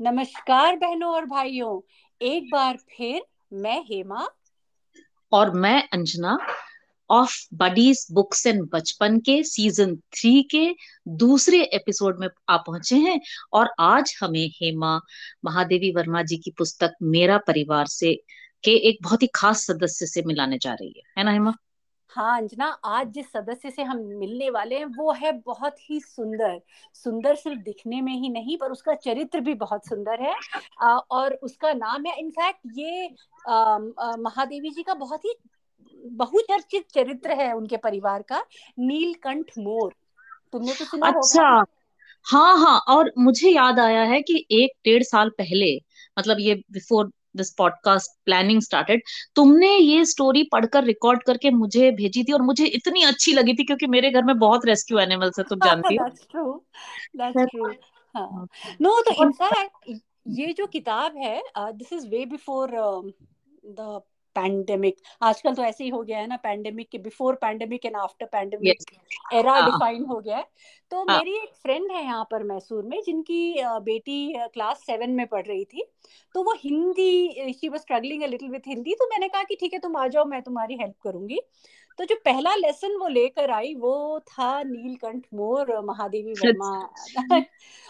नमस्कार बहनों और भाइयों। एक बार फिर मैं हेमा। और मैं Anjana of buddies books and बचपन के सीज़न थ्री के दूसरे एपिसोड में आप पहुँचे हैं और आज हमें हेमा महादेवी वर्मा जी की पुस्तक मेरा परिवार से के एक बहुत ही खास सदस्य से मिलाने जा रही है। है ना हेमा? हाँ अंजना आज जिस सदस्य से हम मिलने वाले हैं वो है बहुत ही सुंदर। सुंदर सिर्फ़ दिखने में ही नहीं पर उसका चरित्र भी बहुत सुंदर है। आ, और उसका नाम है इनफैक्ट ये आ, आ, महादेवी जी का बहुत ही बहुचर्चित चरित्र है उनके परिवार का नीलकंठ मोर। तुमने तो सुना अच्छा? हाँ हाँ और मुझे याद आया है कि एक डेढ़ साल पहले मतलब ये before this podcast planning started तुमने ये स्टोरी पढ़कर रिकॉर्ड करके मुझे भेजी थी और मुझे इतनी अच्छी लगी थी क्योंकि मेरे घर में बहुत रेस्क्यू एनिमल्स है तुम जानती हो। नो तो इनफैक्ट ये जो किताब है this is way before the pandemic आजकल तो ऐसे ही हो गया है ना पैंडेमिक के before pandemic and after pandemic era define हो। गया है। तो हाँ. मेरी एक फ्रेंड है यहाँ पर मैसूर में जिनकी बेटी क्लास सेवन में पढ़ रही थी। तो वो Hindi she was struggling a little with Hindi तो मैंने कहा कि ठीक है तुम आ जाओ मैं तुम्हारी हेल्प करूँगी। तो जो पहला लेसन वो लेकर आई वो था नीलकंठ मोर महादेवी वर्मा।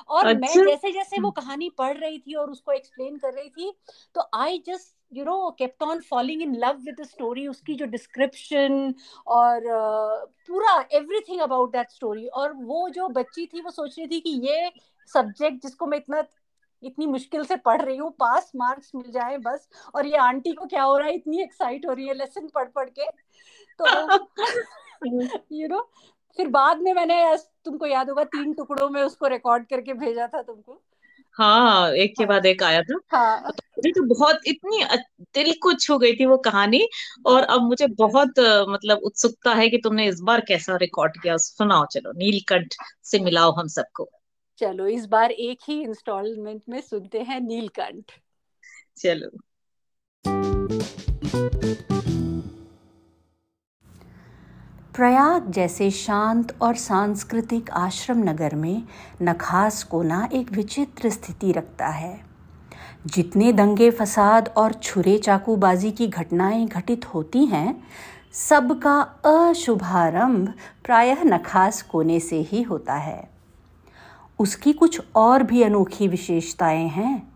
और मैं अच्छा। जैसे जैसे वो कहानी पढ़ रही थी और उसको एक्सप्लेन कर रही थी तो I just you know kept on falling in love with the story उसकी जो डिस्क्रिप्शन और uh, पूरा एवरीथिंग अबाउट दैट स्टोरी और वो जो बच्ची थी वो सोच रही थी कि ये सब्जेक्ट जिसको मैं इतना इतनी मुश्किल से पढ़ रही हूँ पास मार्क्स मिल जाए बस और ये आंटी को क्या हो रहा है इतनी एक्साइट हो रही है लेसन पढ़ पढ़ के तो यू नो फिर बाद में मैंने तुमको याद होगा तीन टुकड़ों में उसको रिकॉर्ड करके भेजा था तुमको। हाँ एक के बाद एक आया था। हाँ. तो मुझे तो बहुत इतनी दिल को छू गई थी वो कहानी और अब मुझे बहुत मतलब उत्सुकता है कि तुमने इस बार कैसा रिकॉर्ड किया। सुनाओ चलो नीलकंठ से मिलाओ हम सबको। चलो इस बार एक ही इंस्टॉलमेंट में सुनते हैं नीलकंठ। चलो। प्रयाग जैसे शांत और सांस्कृतिक आश्रम नगर में नखास कोना एक विचित्र स्थिति रखता है। जितने दंगे फसाद और छुरे चाकूबाजी की घटनाएँ घटित होती हैं, सबका अशुभारंभ प्रायः नखास कोने से ही होता है। उसकी कुछ और भी अनोखी विशेषताएँ हैं।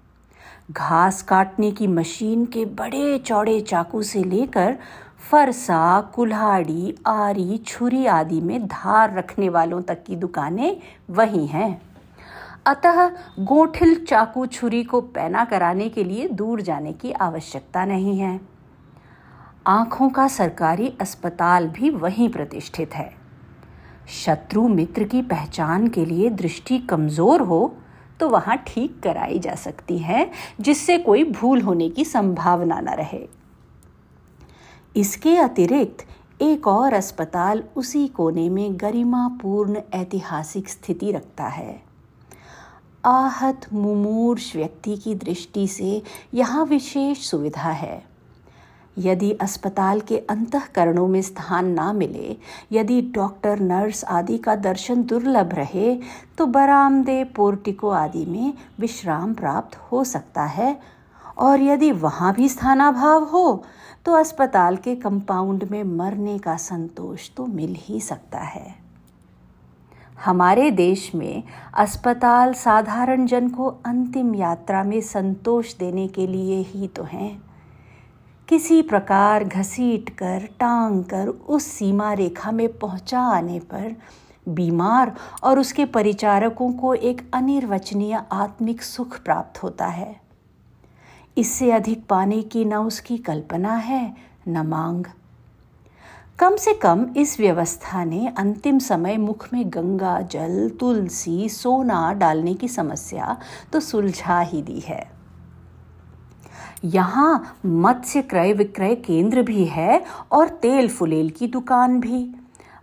घास काटने की मशीन के बड़े चौड़े चाकू से लेकर फरसा, कुल्हाड़ी, आरी, छुरी आदि में धार रखने वालों तक की दुकानें वही हैं। अतः गोठिल चाकू छुरी को पैना कराने के लिए दूर जाने की आवश्यकता नहीं है। आँखों का सरकारी अस्पताल भी वहीं प्रतिष्ठित है। शत्रु मित्र की पहचान के लिए दृष्टि कमज़ोर हो तो वहाँ ठीक कराई जा सकती है, जिससे कोई भूल होने की संभावना न रहे। इसके अतिरिक्त एक और अस्पताल उसी कोने में गरिमापूर्ण ऐतिहासिक स्थिति रखता है। आहत मुमूर्ष व्यक्ति की दृष्टि से यहाँ विशेष सुविधा है। यदि अस्पताल के अंतकरणों में स्थान ना मिले, यदि डॉक्टर, नर्स आदि का दर्शन दुर्लभ रहे तो बरामदे पोर्टिको आदि में विश्राम प्राप्त हो सकता है। और यदि वहाँ भी स्थानाभाव हो तो अस्पताल के कंपाउंड में मरने का संतोष तो मिल ही सकता है। हमारे देश में अस्पताल साधारण जन को अंतिम यात्रा में संतोष देने के लिए ही तो हैं। किसी प्रकार घसीट कर, टांग कर उस सीमा रेखा में पहुँचा आने पर बीमार और उसके परिचारकों को एक अनिर्वचनीय आत्मिक सुख प्राप्त होता है। इससे अधिक पाने की न उसकी कल्पना है, न मांग। कम से कम इस व्यवस्था ने अंतिम समय मुख में गंगा, जल, तुलसी, सोना डालने की समस्या तो सुलझा ही दी है। यहाँ मत्स्य क्रय विक्रय केंद्र भी है और तेल फुलेल की दुकान भी।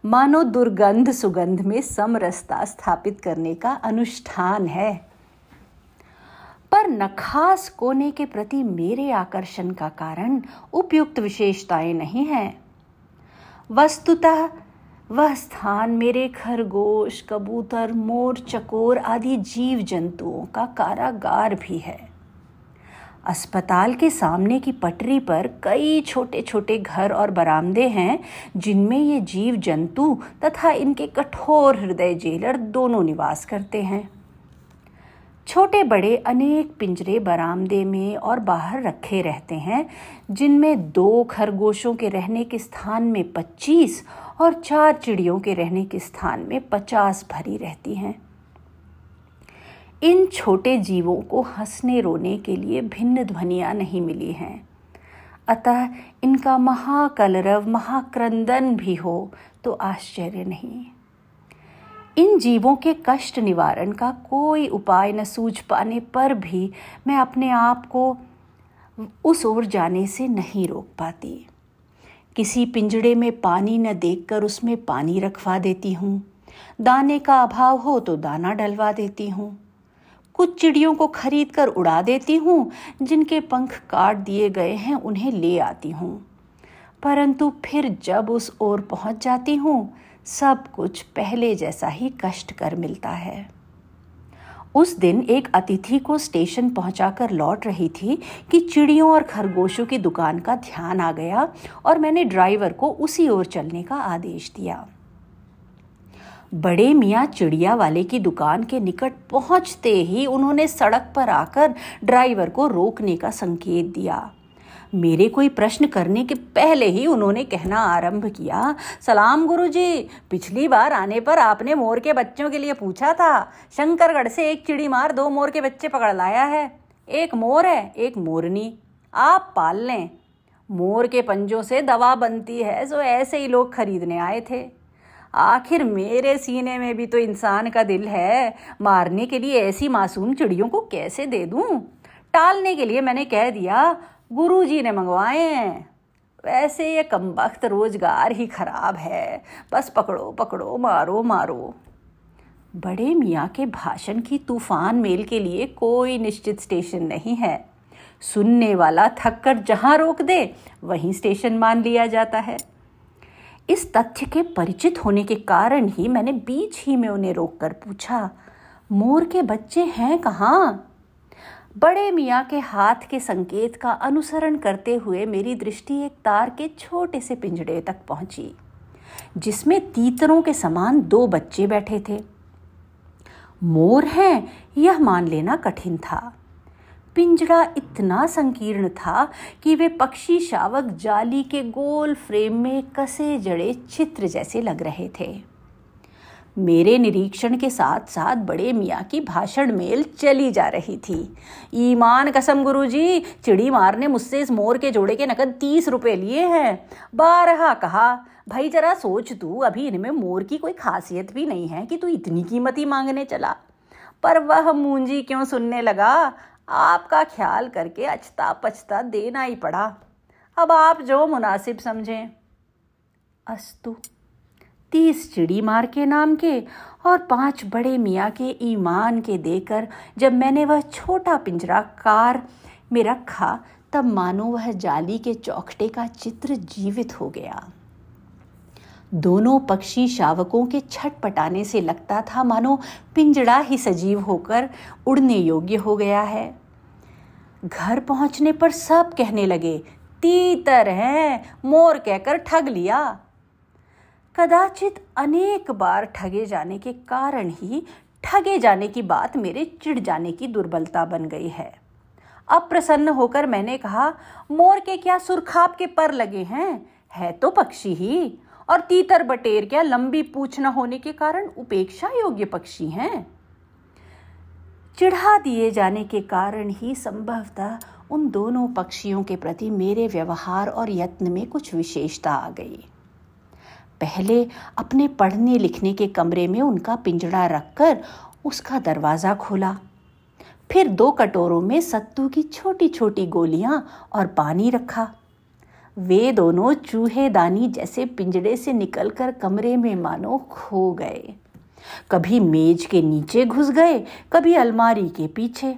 मानो दुर्गंध सुगंध में समरसता स्थापित करने का अनुष्ठान है। पर नखास कोने के प्रति मेरे आकर्षण का कारण उपयुक्त विशेषताएँ नहीं है। वस्तुतः वह स्थान मेरे खरगोश, कबूतर, मोर, चकोर आदि जीव जंतुओं का कारागार भी है। अस्पताल के सामने की पटरी पर कई छोटे छोटे घर और बरामदे हैं, जिनमें ये जीव जंतु तथा इनके कठोर हृदय जेलर दोनों निवास करते हैं। छोटे बड़े अनेक पिंजरे बरामदे में और बाहर रखे रहते हैं, जिनमें दो खरगोशों के रहने के स्थान में पच्चीस और चार चिड़ियों के रहने के स्थान में पचास भरी रहती हैं। इन छोटे जीवों को हंसने रोने के लिए भिन्न ध्वनियाँ नहीं मिली हैं। अतः इनका महाकलरव, महाक्रंदन भी हो तो आश्चर्य नहीं। इन जीवों के कष्ट निवारण का कोई उपाय न सूझ पाने पर भी मैं अपने आप को उस ओर जाने से नहीं रोक पाती। किसी पिंजड़े में पानी न देखकर उसमें पानी रखवा देती हूँ। दाने का अभाव हो तो दाना डलवा देती हूँ। कुछ चिड़ियों को खरीद कर उड़ा देती हूँ, जिनके पंख काट दिए गए हैं, उन्हें ले आती हूँ। परंतु फिर जब उस ओर पहुँच जाती हूँ सब कुछ पहले जैसा ही कष्ट कर मिलता है। उस दिन एक अतिथि को स्टेशन पहुंचाकर लौट रही थी कि चिड़ियों और खरगोशों की दुकान का ध्यान आ गया और मैंने ड्राइवर को उसी ओर चलने का आदेश दिया। बड़े मियाँ चिड़िया वाले की दुकान के निकट पहुँचते ही उन्होंने सड़क पर आकर ड्राइवर को रोकने का संकेत दिया। मेरे कोई प्रश्न करने के पहले ही उन्होंने कहना आरंभ किया, सलाम गुरुजी, पिछली बार आने पर आपने मोर के बच्चों के लिए पूछा था, शंकरगढ़ से एक चिड़ी मार दो मोर के बच्चे पकड़ लाया है, एक मोर है, एक मोरनी, आप पाल लें। मोर के पंजों से दवा बनती है जो ऐसे ही लोग खरीदने आए थे। आखिर मेरे सीने में भी तो इंसान का दिल है, मारने के लिए ऐसी मासूम चिड़ियों को कैसे दे दूँ? टालने के लिए मैंने कह दिया गुरु जी ने मंगवाए हैं। वैसे ये कम वक्त रोज़गार ही खराब है। बस पकड़ो पकड़ो, मारो मारो। बड़े मियाँ के भाषण की तूफ़ान मेल के लिए कोई निश्चित स्टेशन नहीं है। सुनने वाला थक कर जहाँ रोक दे, वहीं स्टेशन मान लिया जाता है। इस तथ्य के परिचित होने के कारण ही मैंने बीच ही में उन्हें रोककर पूछा, मोर के बच्चे हैं कहाँ? बड़े मियाँ के हाथ के संकेत का अनुसरण करते हुए मेरी दृष्टि एक तार के छोटे से पिंजड़े तक पहुँची, जिसमें तीतरों के समान दो बच्चे बैठे थे। मोर हैं, यह मान लेना कठिन था। पिंजड़ा इतना संकीर्ण था कि वे पक्षी शावक जाली के गोल फ्रेम में कसे जड़े चित्र जैसे लग रहे थे। मेरे निरीक्षण के साथ साथ बड़े मियाँ की भाषण मेल चली जा रही थी। ईमान कसम, गुरुजी, चिड़ी मार ने मुझसे इस मोर के जोड़े के नकद तीस रुपए लिए हैं। बारहा कहा, भाई, जरा सोच तू, अभी इनमें मोर की कोई खासियत भी नहीं है कि तू इतनी कीमती मांगने चला। पर वह मूंजी क्यों सुनने लगा? आपका ख्याल करके अचता पछता देना ही पड़ा। अब आप जो मुनासिब समझें। अस्तु। तीस चिड़ी मार के नाम के और पाँच बड़े मियाँ के ईमान के देकर जब मैंने वह छोटा पिंजरा कार में रखा, तब मानो वह जाली के चौखटे का चित्र जीवित हो गया। दोनों पक्षी शावकों के छटपटाने से लगता था मानो पिंजड़ा ही सजीव होकर उड़ने योग्य हो गया है। घर पहुँचने पर सब कहने लगे, तीतर है, मोर कहकर ठग लिया। कदाचित अनेक बार ठगे जाने के कारण ही ठगे जाने की बात मेरे चिढ़ जाने की दुर्बलता बन गई है। अप्रसन्न होकर मैंने कहा, मोर के क्या सुरखाप के पर लगे हैं? है तो पक्षी ही। और तीतर बटेर क्या लंबी पूछ न होने के कारण उपेक्षा योग्य पक्षी हैं? चिढ़ा दिए जाने के कारण ही संभवतः उन दोनों पक्षियों के प्रति मेरे व्यवहार और यत्न में कुछ विशेषता आ गई। पहले अपने पढ़ने लिखने के कमरे में उनका पिंजड़ा रखकर उसका दरवाज़ा खोला। फिर दो कटोरों में सत्तू की छोटी छोटी गोलियाँ और पानी रखा। वे दोनों चूहे दानी जैसे पिंजड़े से निकलकर कमरे में मानो खो गए। कभी मेज के नीचे घुस गए, कभी अलमारी के पीछे।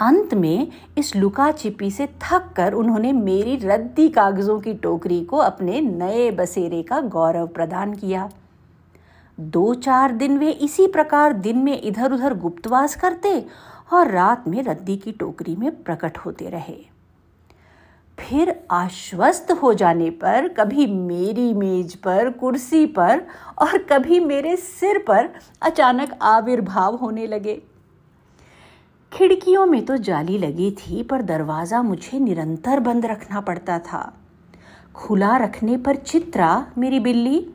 अंत में इस लुका छिपी से थक कर उन्होंने मेरी रद्दी कागजों की टोकरी को अपने नए बसेरे का गौरव प्रदान किया। दो चार दिन वे इसी प्रकार दिन में इधर उधर गुप्तवास करते और रात में रद्दी की टोकरी में प्रकट होते रहे। फिर आश्वस्त हो जाने पर, कभी मेरी मेज पर, कुर्सी पर और कभी मेरे सिर पर अचानक आविर्भाव होने लगे। खिड़कियों में तो जाली लगी थी, पर दरवाज़ा मुझे निरंतर बंद रखना पड़ता था। खुला रखने पर चित्रा, मेरी बिल्ली,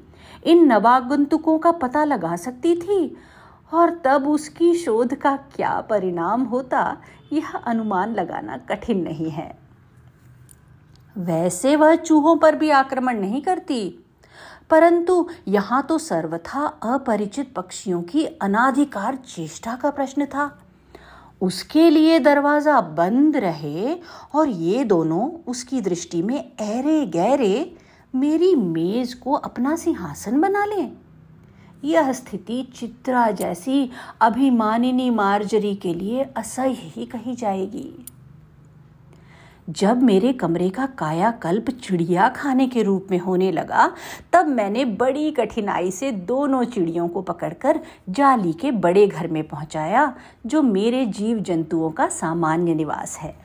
इन नवागंतुकों का पता लगा सकती थी, और तब उसकी शोध का क्या परिणाम होता, यह अनुमान लगाना कठिन नहीं है। वैसे वह चूहों पर भी आक्रमण नहीं करती, परंतु यहाँ तो सर्वथा अपरिचित पक्षियों की अनाधिकार चेष्टा का प्रश्न था। उसके लिए दरवाज़ा बंद रहे और ये दोनों उसकी दृष्टि में ऐरे गहरे मेरी मेज को अपना सिंहासन बना लें। यह स्थिति चित्रा जैसी अभिमानिनी मार्जरी के लिए असह्य ही कही जाएगी। जब मेरे कमरे का कायाकल्प चिड़िया खाने के रूप में होने लगा, तब मैंने बड़ी कठिनाई से दोनों चिड़ियों को पकड़कर जाली के बड़े घर में पहुँचाया, जो मेरे जीव जंतुओं का सामान्य निवास है।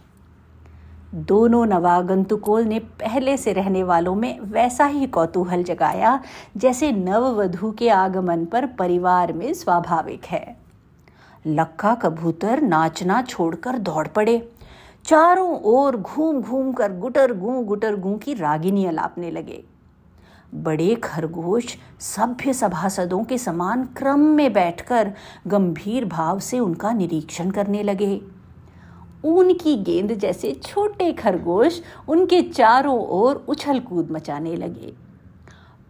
दोनों नवागंतुकों ने पहले से रहने वालों में वैसा ही कौतूहल जगाया, जैसे नववधु के आगमन पर परिवार में स्वाभाविक है। लक्का कबूतर नाचना छोड़कर दौड़ पड़े। चारों ओर घूम घूम कर गुटर गूं गुटर गूं की रागिनी अलापने लगे। बड़े खरगोश सभ्य सभासदों के समान क्रम में बैठकर गंभीर भाव से उनका निरीक्षण करने लगे। ऊन की गेंद जैसे छोटे खरगोश उनके चारों ओर उछल कूद मचाने लगे।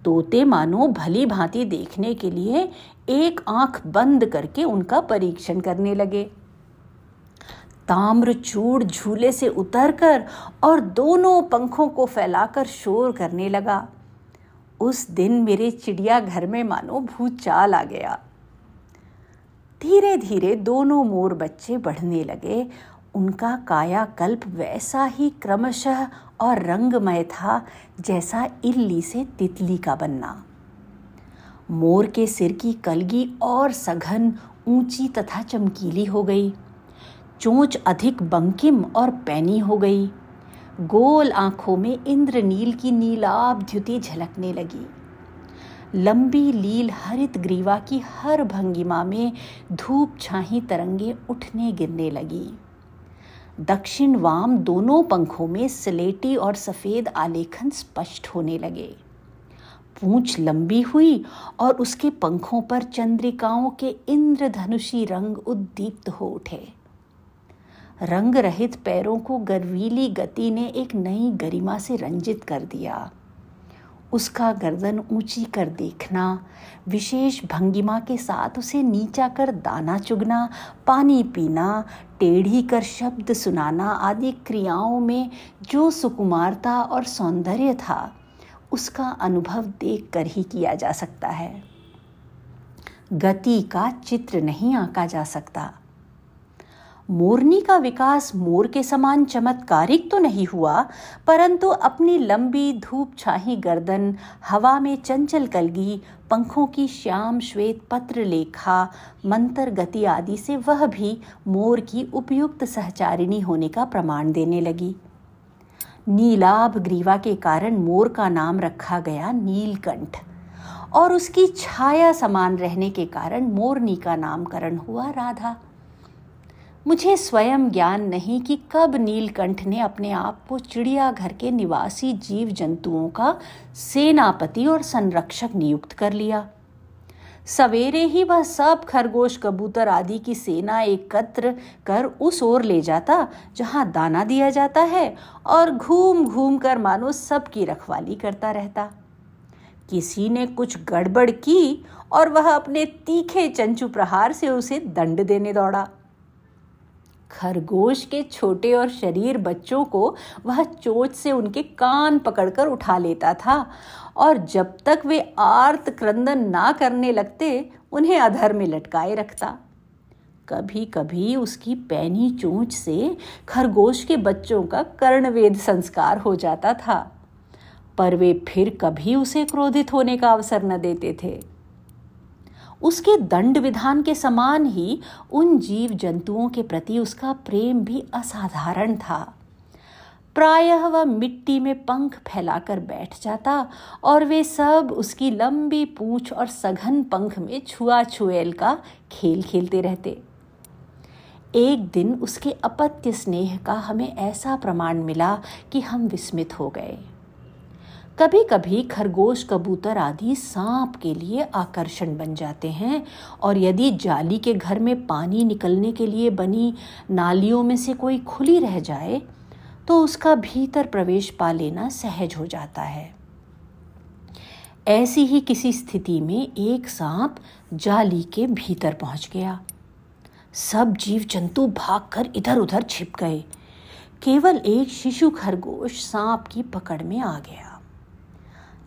तोते मानो भली भांति देखने के लिए एक आँख बंद करके उनका परीक्षण करने लगे। ताम्रचूड़ झूले से उतरकर और दोनों पंखों को फैलाकर शोर करने लगा। उस दिन मेरे चिड़िया घर में मानो भूचाल आ गया। धीरे धीरे दोनों मोर बच्चे बढ़ने लगे। उनका कायाकल्प वैसा ही क्रमशः और रंगमय था जैसा इल्ली से तितली का बनना। मोर के सिर की कलगी और सघन ऊँची तथा चमकीली हो गई। चोंच अधिक बंकिम और पैनी हो गई। गोल आँखों में इंद्रनील की नीलाभ द्युति झलकने लगी। लंबी लील हरित ग्रीवा की हर भंगिमा में धूप छाही तरंगे उठने गिरने लगी। दक्षिण वाम दोनों पंखों में स्लेटी और सफ़ेद आलेखन स्पष्ट होने लगे। पूंछ लंबी हुई और उसके पंखों पर चंद्रिकाओं के इंद्रधनुषी रंग उद्दीप्त हो उठे। रंग रहित पैरों को गर्वीली गति ने एक नई गरिमा से रंजित कर दिया। उसका गर्दन ऊँची कर देखना, विशेष भंगिमा के साथ उसे नीचा कर दाना चुगना, पानी पीना, टेढ़ी कर शब्द सुनाना आदि क्रियाओं में जो सुकुमारता और सौंदर्य था, उसका अनुभव देख कर ही किया जा सकता है। गति का चित्र नहीं आंका जा सकता। मोरनी का विकास मोर के समान चमत्कारिक तो नहीं हुआ, परंतु अपनी लंबी धूप छाही गर्दन, हवा में चंचल कलगी, पंखों की श्याम श्वेत पत्र लेखा मंत्र गति आदि से वह भी मोर की उपयुक्त सहचारिणी होने का प्रमाण देने लगी। नीलाभ ग्रीवा के कारण मोर का नाम रखा गया नीलकंठ, और उसकी छाया समान रहने के कारण मोरनी का नामकरण हुआ राधा। मुझे स्वयं ज्ञान नहीं कि कब नीलकंठ ने अपने आप को चिड़ियाघर के निवासी जीव जंतुओं का सेनापति और संरक्षक नियुक्त कर लिया। सवेरे ही वह सब खरगोश, कबूतर आदि की सेना एकत्र कर उस ओर ले जाता, जहाँ दाना दिया जाता है और घूम घूम कर मानो सबकी रखवाली करता रहता। किसी ने कुछ गड़बड़ की और वह अपने तीखे चंचू प्रहार से उसे दंड देने दौड़ा। खरगोश के छोटे और शरीर बच्चों को वह चोट से उनके कान पकड़कर उठा लेता था। और जब तक वे आर्त क्रंदन ना करने लगते, उन्हें अधर में लटकाए रखता। कभी कभी उसकी पैनी चोंच से खरगोश के बच्चों का कर्णवेद संस्कार हो जाता था। पर वे फिर कभी उसे क्रोधित होने का अवसर न देते थे। उसके दंड विधान के समान ही उन जीव जंतुओं के प्रति उसका प्रेम भी असाधारण था। प्रायः वह मिट्टी में पंख फैलाकर बैठ जाता और वे सब उसकी लंबी पूछ और सघन पंख में छुआ छुएल का खेल खेलते रहते। एक दिन उसके अपत्य स्नेह का हमें ऐसा प्रमाण मिला कि हम विस्मित हो गए। कभी कभी खरगोश कबूतर आदि सांप के लिए आकर्षण बन जाते हैं। और यदि जाली के घर में पानी निकलने के लिए बनी नालियों में से कोई खुली रह जाए तो उसका भीतर प्रवेश पा लेना सहज हो जाता है। ऐसी ही किसी स्थिति में एक सांप जाली के भीतर पहुँच गया। सब जीव जंतु भागकर इधर उधर छिप गए। केवल एक शिशु खरगोश सांप की पकड़ में आ गया।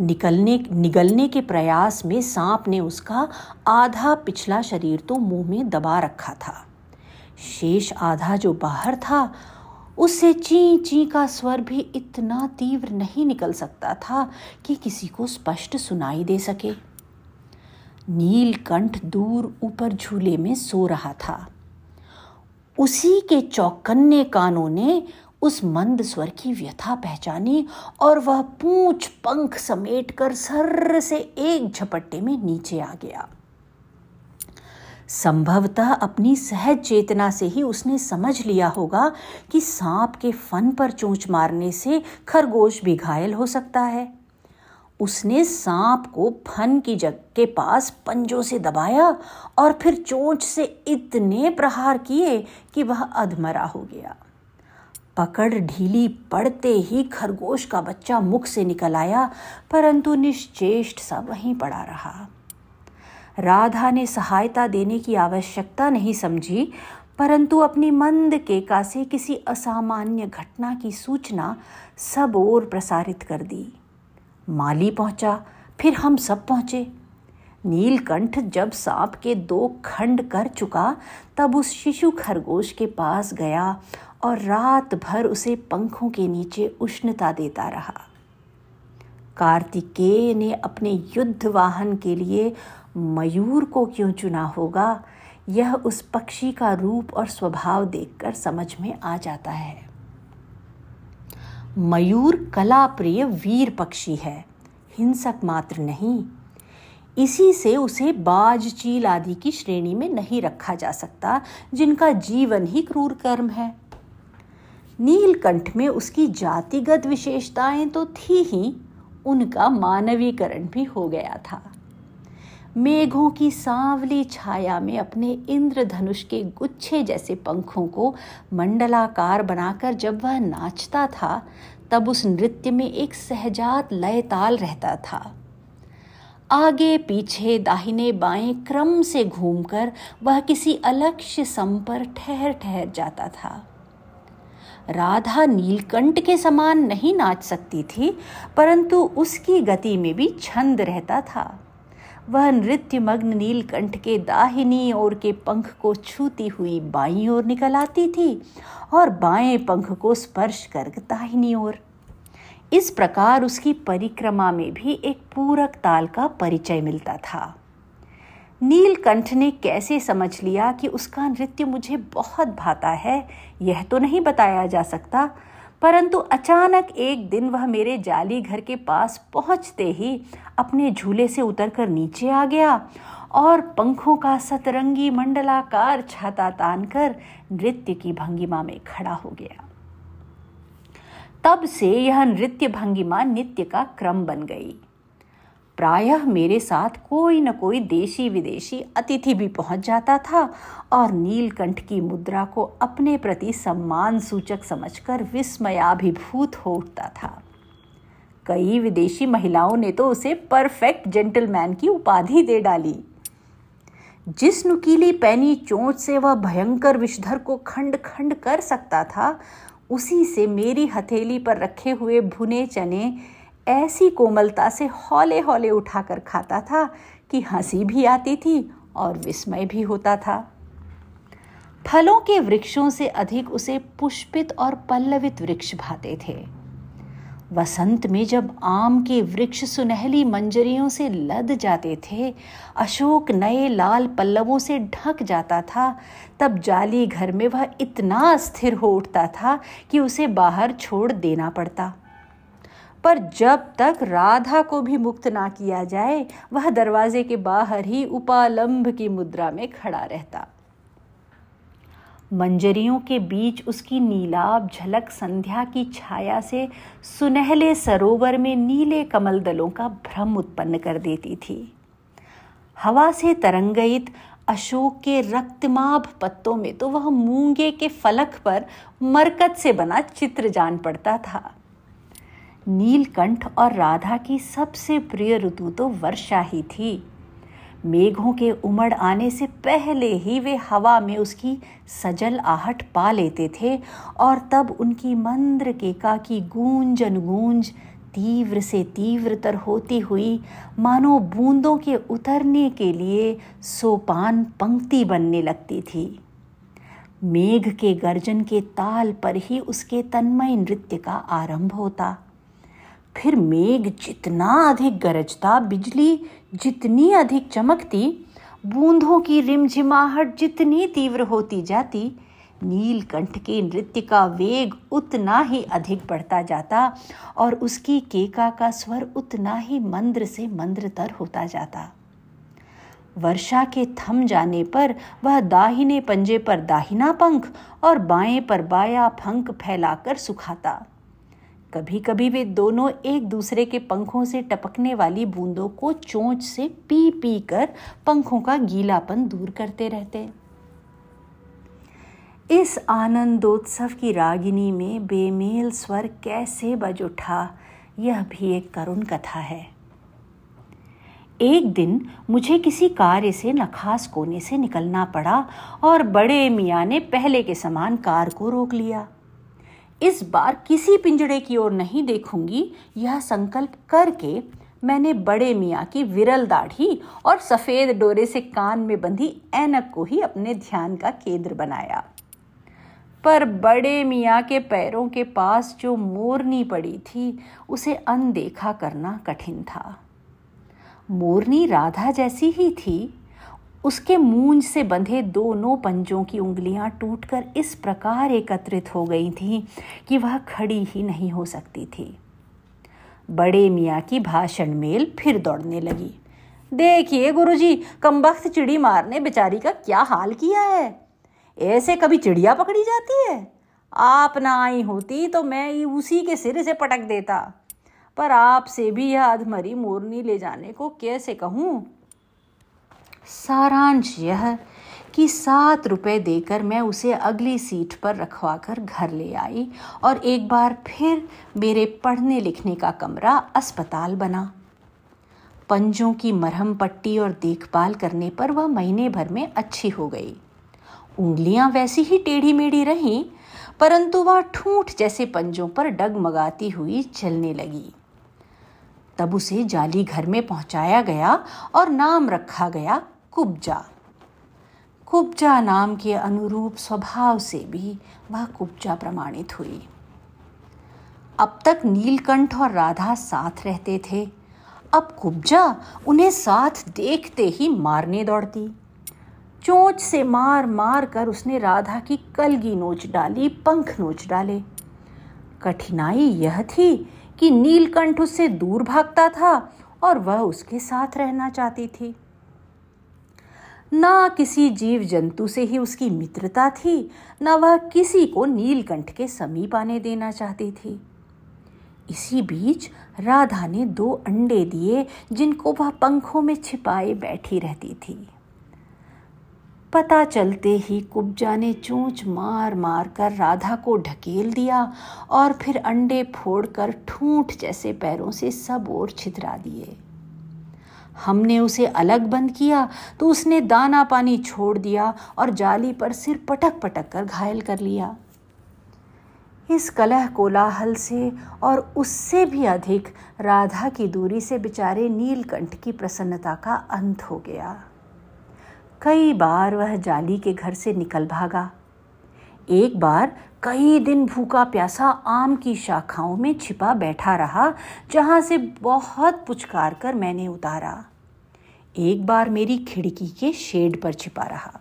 निकलने, निगलने के प्रयास में सांप ने उसका आधा पिछला शरीर तो मुँह में दबा रखा था। शेष आधा जो बाहर था, उससे ची ची का स्वर भी इतना तीव्र नहीं निकल सकता था कि किसी को स्पष्ट सुनाई दे सके। नीलकंठ दूर ऊपर झूले में सो रहा था। उसी के चौकन्ने कानों ने उस मंद स्वर की व्यथा पहचानी और वह पूंछ पंख समेट कर सर से एक झपट्टे में नीचे आ गया। संभवतः अपनी सहज चेतना से ही उसने समझ लिया होगा कि सांप के फन पर चोंच मारने से खरगोश भी घायल हो सकता है। उसने सांप को फन की जग के पास पंजों से दबाया और फिर चोंच से इतने प्रहार किए कि वह अधमरा हो गया। पकड़ ढीली पड़ते ही खरगोश का बच्चा मुख से निकल आया, परंतु निश्चेष्ट सा वहीं पड़ा रहा। राधा ने सहायता देने की आवश्यकता नहीं समझी, परंतु अपनी मंद केका से किसी असामान्य घटना की सूचना सब ओर प्रसारित कर दी। माली पहुँचा, फिर हम सब पहुँचे। नीलकंठ जब सांप के दो खंड कर चुका, तब उस शिशु खरगोश के पास गया और रात भर उसे पंखों के नीचे उष्णता देता रहा। कार्तिकेय ने अपने युद्ध वाहन के लिए मयूर को क्यों चुना होगा, यह उस पक्षी का रूप और स्वभाव देखकर समझ में आ जाता है। मयूर कला प्रिय वीर पक्षी है, हिंसक मात्र नहीं। इसी से उसे बाज चील आदि की श्रेणी में नहीं रखा जा सकता, जिनका जीवन ही क्रूर कर्म है। नीलकंठ में उसकी जातिगत विशेषताएँ तो थी ही, उनका मानवीकरण भी हो गया था। मेघों की सांवली छाया में अपने इंद्रधनुष के गुच्छे जैसे पंखों को मंडलाकार बनाकर जब वह नाचता था, तब उस नृत्य में एक सहजात लय ताल रहता था। आगे पीछे दाहिने बाएँ क्रम से घूमकर वह किसी अलक्ष्य सम पर ठहर ठहर जाता था। राधा नीलकंठ के समान नहीं नाच सकती थी, परंतु उसकी गति में भी छंद रहता था। वह नृत्य मग्न नीलकंठ के दाहिनी ओर के पंख को छूती हुई बाई ओर निकल आती थी और बाएँ पंख को स्पर्श कर दाहिनी ओर। इस प्रकार उसकी परिक्रमा में भी एक पूरक ताल का परिचय मिलता था। नीलकंठ ने कैसे समझ लिया कि उसका नृत्य मुझे बहुत भाता है, यह तो नहीं बताया जा सकता। परंतु अचानक एक दिन वह मेरे जाली घर के पास पहुँचते ही अपने झूले से उतरकर नीचे आ गया और पंखों का सतरंगी मंडलाकार छाता तानकर नृत्य की भंगिमा में खड़ा हो गया। तब से यह नृत्य भंगिमा नित्य का क्रम बन गई। प्रायः मेरे साथ कोई न कोई देशी विदेशी अतिथि भी पहुँच जाता था और नीलकंठ की मुद्रा को अपने प्रति सम्मान सूचक समझकर विस्मयाभिभूत हो उठता था। कई विदेशी महिलाओं ने तो उसे परफेक्ट जेंटलमैन की उपाधि दे डाली। जिस नुकीली पैनी चोंच से वह भयंकर विषधर को खंड खंड कर सकता था, उसी से मेरी हथेली पर रखे हुए भुने चने ऐसी कोमलता से हौले हौले उठाकर खाता था कि हँसी भी आती थी और विस्मय भी होता था। फलों के वृक्षों से अधिक उसे पुष्पित और पल्लवित वृक्ष भाते थे। वसंत में जब आम के वृक्ष सुनहली मंजरियों से लद जाते थे, अशोक नए लाल पल्लवों से ढक जाता था, तब जाली घर में वह इतना स्थिर हो उठता था कि उसे बाहर छोड़ देना पड़ता। पर जब तक राधा को भी मुक्त ना किया जाए, वह दरवाजे के बाहर ही उपालंब की मुद्रा में खड़ा रहता। मंजरियों के बीच उसकी नीलाब झलक संध्या की छाया से सुनहले सरोवर में नीले कमल दलों का भ्रम उत्पन्न कर देती थी। हवा से तरंगित अशोक के रक्तमाभ पत्तों में तो वह मूँगे के फलक पर मरकत से बना चित्र जान पड़ता था। नीलकंठ और राधा की सबसे प्रिय ऋतु तो वर्षा ही थी। मेघों के उमड़ आने से पहले ही वे हवा में उसकी सजल आहट पा लेते थे और तब उनकी मंद्र केका की गूंजन गूंज तीव्र से तीव्रतर होती हुई, मानो बूंदों के उतरने के लिए सोपान पंक्ति बनने लगती थी। मेघ के गर्जन के ताल पर ही उसके तन्मय नृत्य का आरंभ होता। फिर मेघ जितना अधिक गरजता, बिजली जितनी अधिक चमकती, बूंदों की रिमझिमाहट जितनी तीव्र होती जाती, नीलकंठ के नृत्य का वेग उतना ही अधिक बढ़ता जाता और उसकी केका का स्वर उतना ही मंद्र से मंद्रतर होता जाता। वर्षा के थम जाने पर वह दाहिने पंजे पर दाहिना पंख और बाएँ पर बाया पंख फैलाकर सुखाता। कभी कभी वे दोनों एक दूसरे के पंखों से टपकने वाली बूंदों को चोंच से पी पी कर पंखों का गीलापन दूर करते रहते इस आनंदोत्सव की रागिनी में बेमेल स्वर कैसे बज उठा, यह भी एक करुण कथा है। एक दिन मुझे किसी कार्य से नखास कोने से निकलना पड़ा और बड़े मियाँ ने पहले के समान कार को रोक लिया। इस बार किसी पिंजड़े की ओर नहीं देखूँगी। यह संकल्प करके मैंने बड़े मियाँ की विरल दाढ़ी और सफ़ेद डोरे से कान में बंधी ऐनक को ही अपने ध्यान का केंद्र बनाया। पर बड़े मियाँ के पैरों के पास जो मोरनी पड़ी थी, उसे अनदेखा करना कठिन था। मोरनी राधा जैसी ही थी उसके मूंज से बंधे दोनों पंजों की उंगलियाँ टूटकर इस प्रकार एकत्रित हो गई थीं कि वह खड़ी ही नहीं हो सकती थी। बड़े मियाँ की भाषण मेल फिर दौड़ने लगी। देखिए गुरुजी, कमबख्त चिड़ी मारने बेचारी का क्या हाल किया है? ऐसे कभी चिड़िया पकड़ी जाती है? आप ना आई होती तो मैं उसी के सिर से पटक देता। पर आपसे भी यह अधमरी मोरनी ले जाने को कैसे कहूँ? सारांश यह कि सात रुपए देकर मैं उसे अगली सीट पर रखवा कर घर ले आई और एक बार फिर मेरे पढ़ने लिखने का कमरा अस्पताल बना। पंजों की मरहम पट्टी और देखभाल करने पर वह महीने भर में अच्छी हो गई। उंगलियाँ वैसी ही टेढ़ी मेढ़ी रहीं, परंतु वह ठूंठ जैसे पंजों पर डगमगाती हुई चलने लगी। तब उसे जाली घर में पहुँचाया गया और नाम रखा गया कुब्जा। कुब्जा नाम के अनुरूप स्वभाव से भी वह कुब्जा प्रमाणित हुई। अब तक नीलकंठ और राधा साथ रहते थे। अब कुब्जा उन्हें साथ देखते ही मारने दौड़ती। चोंच से मार मार कर उसने राधा की कलगी नोच डाली, पंख नोच डाले। कठिनाई यह थी कि नीलकंठ उससे दूर भागता था और वह उसके साथ रहना चाहती थी। ना किसी जीव जंतु से ही उसकी मित्रता थी, न वह किसी को नीलकंठ के समीप आने देना चाहती थी। इसी बीच राधा ने दो अंडे दिए, जिनको वह पंखों में छिपाए बैठी रहती थी। पता चलते ही कुब्जा ने चोंच मार मार कर राधा को ढकेल दिया और फिर अंडे फोड़कर ठूंठ जैसे पैरों से सब ओर छितरा दिए। हमने उसे अलग बंद किया तो उसने दाना पानी छोड़ दिया और जाली पर सिर पटक पटक कर घायल कर लिया। इस कलह कोलाहल से और उससे भी अधिक राधा की दूरी से बेचारे नीलकंठ की प्रसन्नता का अंत हो गया। कई बार वह जाली के घर से निकल भागा। एक बार कई दिन भूखा प्यासा आम की शाखाओं में छिपा बैठा रहा, जहाँ से बहुत पुचकार कर मैंने उतारा। एक बार मेरी खिड़की के शेड पर छिपा रहा।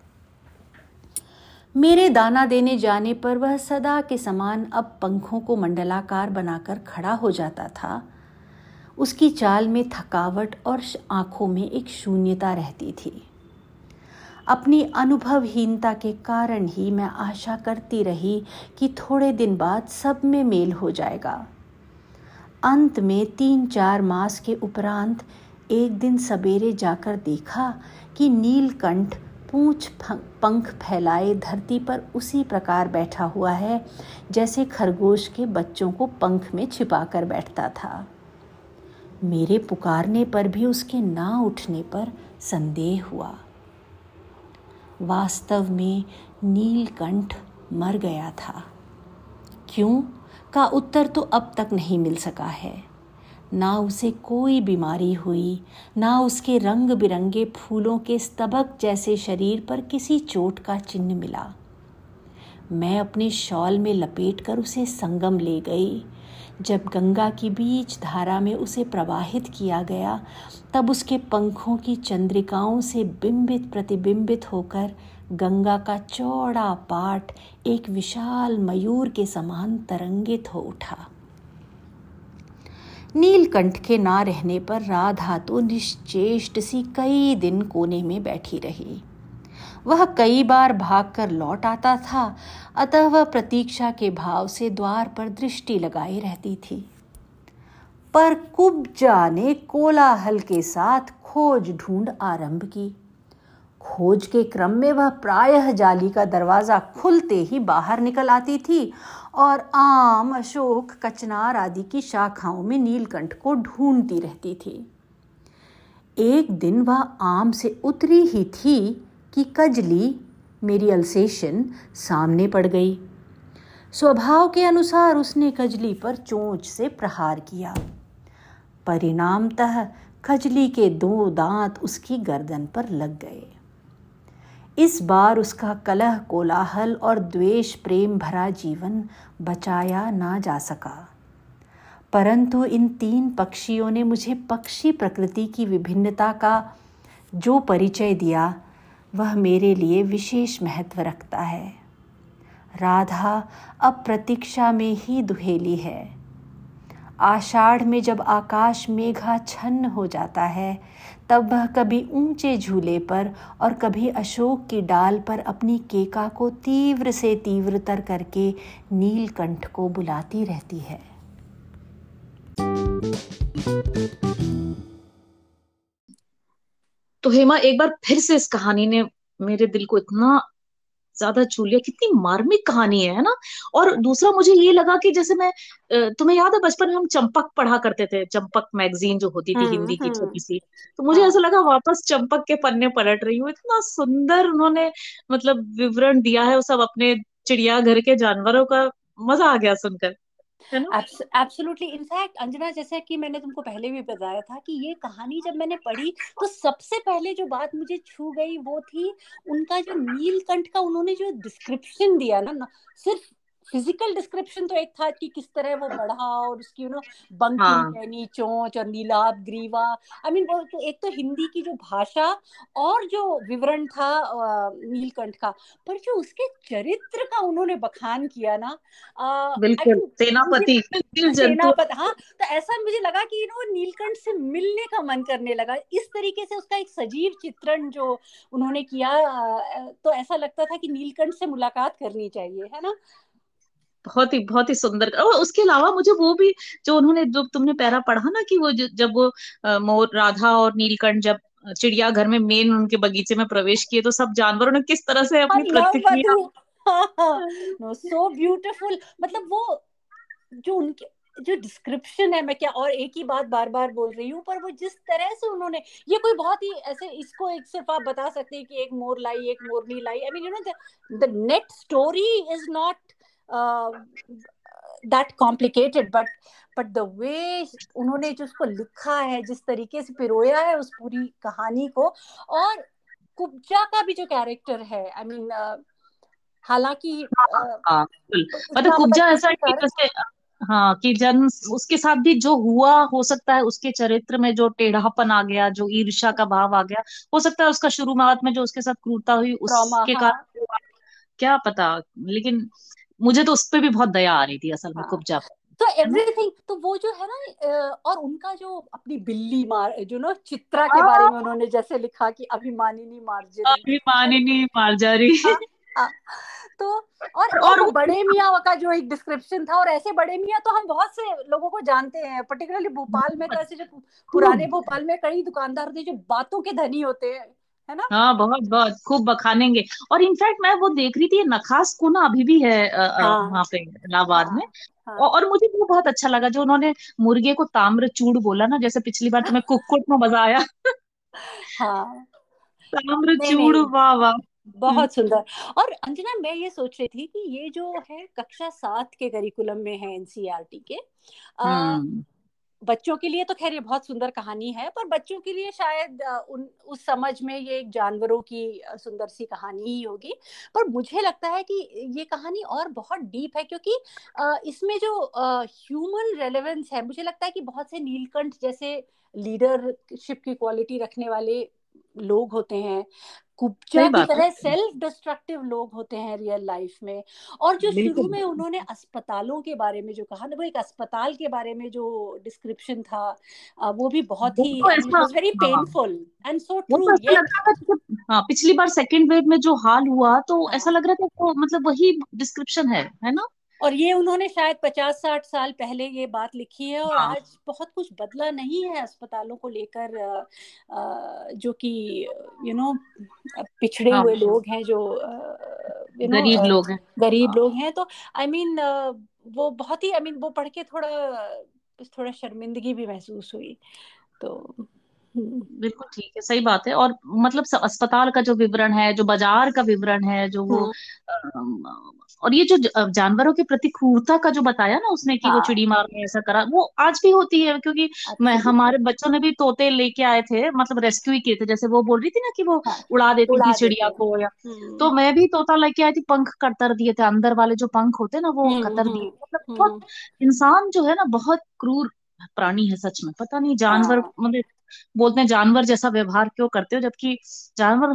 मेरे दाना देने जाने पर वह सदा के समान अब पंखों को मंडलाकार बनाकर खड़ा हो जाता था। उसकी चाल में थकावट और आँखों में एक शून्यता रहती थी। अपनी अनुभवहीनता के कारण ही मैं आशा करती रही कि थोड़े दिन बाद सब में मेल हो जाएगा। अंत में तीन चार मास के उपरांत एक दिन सवेरे जाकर देखा कि नीलकंठ पूंछ पंख फैलाए धरती पर उसी प्रकार बैठा हुआ है, जैसे खरगोश के बच्चों को पंख में छिपाकर बैठता था। मेरे पुकारने पर भी उसके ना उठने पर संदेह हुआ। वास्तव में नीलकंठ मर गया था। क्यों? का उत्तर तो अब तक नहीं मिल सका है। ना उसे कोई बीमारी हुई, ना उसके रंग बिरंगे फूलों के स्तबक जैसे शरीर पर किसी चोट का चिन्ह मिला। मैं अपने शॉल में लपेट कर उसे संगम ले गई जब गंगा की बीच धारा में उसे प्रवाहित किया गया, तब उसके पंखों की चंद्रिकाओं से बिंबित प्रतिबिंबित होकर गंगा का चौड़ा पाट एक विशाल मयूर के समान तरंगित हो उठा। नीलकंठ के ना रहने पर राधा तो निश्चेष्ट सी कई दिन कोने में बैठी रही। वह कई बार भागकर लौट आता था, अतः वह प्रतीक्षा के भाव से द्वार पर दृष्टि लगाए रहती थी। पर कुब्जा ने कोलाहल के साथ खोज ढूंढ आरंभ की। खोज के क्रम में वह प्रायः जाली का दरवाज़ा खुलते ही बाहर निकल आती थी और आम, अशोक, कचनार आदि की शाखाओं में नीलकंठ को ढूंढती रहती थी। एक दिन वह आम से उतरी ही थी कि कजली, मेरी अल्सेशन, सामने पड़ गई। स्वभाव के अनुसार उसने कजली पर चोंच से प्रहार किया। परिणामतः खजली के दो दांत उसकी गर्दन पर लग गए। इस बार उसका कलह, कोलाहल और द्वेष प्रेम भरा जीवन बचाया ना जा सका। परंतु इन तीन पक्षियों ने मुझे पक्षी प्रकृति की विभिन्नता का जो परिचय दिया वह मेरे लिए विशेष महत्व रखता है। राधा अब प्रतीक्षा में ही दुहेली है। आषाढ़ में जब आकाश मेघा छन्न हो जाता है, तब वह कभी ऊँचे झूले पर और कभी अशोक की डाल पर अपनी केका को तीव्र से तीव्रतर करके नीलकंठ को बुलाती रहती है। तो हेमा एक बार फिर से इस कहानी ने मेरे दिल को इतना ज़्यादा छू लिया। कितनी मार्मिक कहानी है ना? और दूसरा मुझे ये लगा कि जैसे मैं तुम्हें याद है बचपन में हम चंपक पढ़ा करते थे चंपक मैगजीन जो होती थी हम्म, हिंदी की हम्म। छोटी सी। तो मुझे हाँ। ऐसा लगा वापस चंपक के पन्ने पलट रही हूँ। इतना सुंदर उन्होंने मतलब विवरण दिया है वो सब अपने चिड़ियाघर के जानवरों का मज़ा आ गया सुनकर। एब्सोल्युटली इनफैक्ट अंजना जैसा कि मैंने तुमको पहले भी बताया था कि ये कहानी जब मैंने पढ़ी तो सबसे पहले जो बात मुझे छू गई वो थी उनका जो नीलकंठ का उन्होंने जो डिस्क्रिप्शन दिया ना, ना सिर्फ़ फ़िज़िकल डिस्क्रिप्शन तो एक था कि किस तरह वो बढ़ा और उसकी यू नो बंकिंग हाँ. चोंच और नीलाभ ग्रीवा। आई मीन वो तो एक तो हिंदी की जो भाषा और जो विवरण था नीलकंठ का पर जो उसके चरित्र का उन्होंने बखान किया ना बिल्कुल सेनापति सेनापति हाँ तो ऐसा मुझे लगा कि यू नो नीलकंठ से मिलने का मन करने लगा। इस तरीके से उसका एक सजीव चित्रण जो उन्होंने किया तो ऐसा लगता था कि नीलकंठ से मुलाकात करनी चाहिए है ना? बहुत ही बहुत ही सुंदर। और उसके अलावा मुझे वो भी जो उन्होंने जो तुमने पैरा पढ़ा ना कि वो जब वो मोर राधा और नीलकंठ जब चिड़िया घर में मेन उनके बगीचे में प्रवेश किए तो सब जानवरों ने किस तरह से अपनी प्रतिक्रिया सो ब्यूटीफुल मतलब वो जो उनके जो डिस्क्रिप्शन है मैं क्या और एक ही बात बार बार बोल रही हूँ पर वो जिस तरह से उन्होंने ये कोई बहुत ही ऐसे इसको एक सिर्फ़ आप बता सकते हैं कि एक मोर लाई एक मोरनी लाई। I mean you know the net story is not that complicated but but the way उन्होंने जो उसको लिखा है जिस तरीके से पिरोया है उस पूरी कहानी को और कुब्जा का भी जो कैरेक्टर है I I mean mean, uh, हालाँकि हाँ, हाँ मतलब कुब्जा ऐसा हाँ कि जन्म उसके साथ भी जो हुआ हो सकता है उसके चरित्र में जो टेढ़ापन आ गया जो ईर्षा का भाव आ गया हो सकता है उसका शुरुआत में जो उसके साथ क्रूरता हुई उसके हाँ। कारण क्या पता लेकिन मुझे तो उस पर भी बहुत दया आ रही थी असल में हाँ. कुब्जा तो एवरीथिंग तो वो जो है ना और उनका जो अपनी बिल्ली मार जो ना चित्रा के बारे में हाँ। उन्होंने जैसे लिखा कि अभिमानिनी मार्जरी। अभिमानिनी मार्जरी। हाँ, तो और और, बड़े मियाँ का जो एक डिस्क्रिप्शन था और ऐसे बड़े मियाँ तो हम बहुत से लोगों को जानते हैं पर्टिकुलरली भोपाल में तो ऐसे जो पुराने भोपाल में कई दुकानदार थे जो बातों के धनी होते हैं। है ना? हाँ बहुत बहुत खूब बखानेंगे। और इनफैक्ट मैं वो देख रही थी नखास कोना अभी भी है हाँ, वहाँ पे इलाहाबाद हाँ, में। हाँ, और मुझे वो बहुत अच्छा लगा जो उन्होंने मुर्गे को ताम्र चूड़ बोला ना जैसे पिछली बार तुम्हें कुकुट में मज़ा आया। हाँ। ताम्र चूड़ वाह वाह। बहुत सुंदर। और अंजना मैं ये सोच रही थी कि ये जो है कक्षा सात के करिकुलम में है एनसीईआरटी के आ, बच्चों के लिए तो खैर ये बहुत सुंदर कहानी है, पर बच्चों के लिए शायद उन, उस समझ में ये एक जानवरों की सुंदर सी कहानी ही होगी। पर मुझे लगता है कि ये कहानी और बहुत डीप है क्योंकि इसमें जो ह्यूमन रेलेवेंस है, मुझे लगता है कि बहुत से नीलकंठ जैसे लीडरशिप की क्वालिटी रखने वाले लोग होते हैं कुब्जा की तरह सेल्फ डिस्ट्रक्टिव लोग होते हैं रियल लाइफ में। और जो शुरू में उन्होंने अस्पतालों के बारे में जो कहा ना वो एक अस्पताल के बारे में जो डिस्क्रिप्शन था वो भी बहुत ही very painful and so true हाँ। पिछली बार सेकेंड वेव में जो हाल हुआ तो हाँ. ऐसा लग रहा था मतलब वही डिस्क्रिप्शन है है ना? और ये उन्होंने शायद पचास साठ साल पहले ये बात लिखी है और हाँ. आज बहुत कुछ बदला नहीं है अस्पतालों को लेकर जो कि यू नो पिछड़े हाँ. हुए लोग हैं जो यू नो गरीब लोग हैं गरीब हाँ. लोग हैं तो आई I मीन mean, वो बहुत ही आई I मीन mean, वो पढ़ के थोड़ा थोड़ा शर्मिंदगी भी महसूस हुई तो। बिल्कुल ठीक है सही बात है और मतलब अस्पताल का जो विवरण है जो बाज़ार का विवरण है जो वो हाँ। और ये जो जानवरों के प्रति क्रूरता का जो बताया ना उसने कि हाँ। वो चिड़ी मार में ऐसा करा वो आज भी होती है क्योंकि मैं हमारे बच्चों ने भी तोते लेके आए थे मतलब रेस्क्यू ही किए थे जैसे वो बोल रही थी ना कि वो हाँ, उड़ा देती उड़ा थी चिड़िया को या हम्म। तो मैं भी तोता लेके आई थी पंख कतर दिए थे अंदर वाले जो पंख होते ना वो हम्म, कतर दिए मतलब बहुत इंसान जो है ना बहुत क्रूर प्राणी है सच में पता नहीं जानवर मतलब बोलते हैं जानवर जैसा व्यवहार क्यों करते हो? जबकि जानवर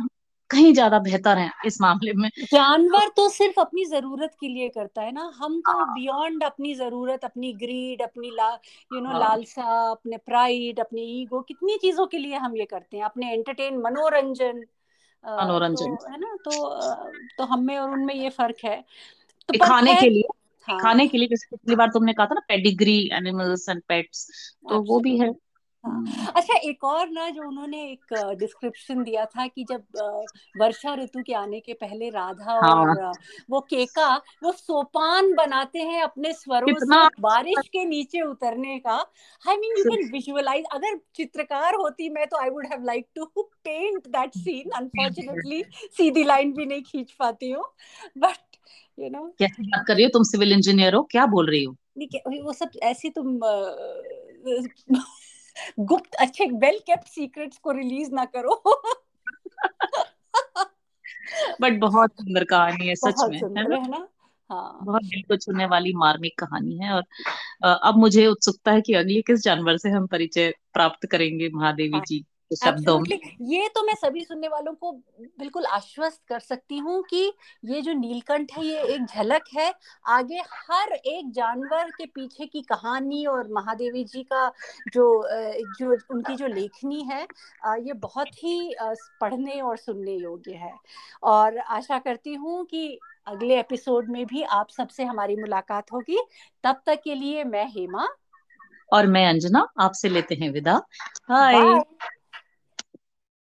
कहीं ज़्यादा बेहतर है इस मामले में। जानवर तो सिर्फ़ अपनी ज़रूरत के लिए करता है ना। हम तो बियॉन्ड अपनी ज़रूरत अपनी ग्रीड अपनी ला यू नो लालसा अपने प्राइड अपने ईगो कितनी चीज़ों के लिए हम ये करते हैं। अपने एंटरटेन मनोरंजन मनोरंजन तो, है ना तो तो हम में और उनमें ये फ़र्क है। तो खाने के लिए हाँ, खाने के लिए जैसे पिछली बार तुमने कहा था ना पेडिग्री एनिमल्स एंड पेट्स तो वो भी है हाँ। अच्छा एक और ना जो उन्होंने एक डिस्क्रिप्शन दिया था कि जब वर्षा ऋतु के आने के पहले राधा हाँ। और वो केका वो सोपान बनाते हैं अपने स्वरों से बारिश के नीचे उतरने का। I mean you can visualise अगर चित्रकार होती मैं तो I would have like to paint that scene unfortunately Sidhi line भी नहीं खींच पाती हूँ। बट यू नो कैसे बात कर रही हो तुम सिविल इंजीनियर हो? क्या बोल रही हो? वो सब ऐसे तुम गुप्त अच्छे वेल केप्ट सीक्रेट्स को रिलीज़ ना करो। बट बहुत सुंदर कहानी है सच में है ना, हाँ बहुत दिल को छूने वाली मार्मिक कहानी है और अब मुझे उत्सुकता है कि अगली किस जानवर से हम परिचय प्राप्त करेंगे महादेवी हाँ। जी? शब्दों में। ये तो मैं सभी सुनने वालों को बिल्कुल आश्वस्त कर सकती हूँ कि ये जो नीलकंठ है ये एक झलक है। आगे हर एक जानवर के पीछे की कहानी और महादेवी जी का जो जो उनकी जो लेखनी है ये बहुत ही पढ़ने और सुनने योग्य है। और आशा करती हूँ कि अगले एपिसोड में भी आप सबसे हमारी मुलाकात होगी। तब तक के लिए मैं हेमा और मैं अंजना आपसे लेते हैं विदा। बाय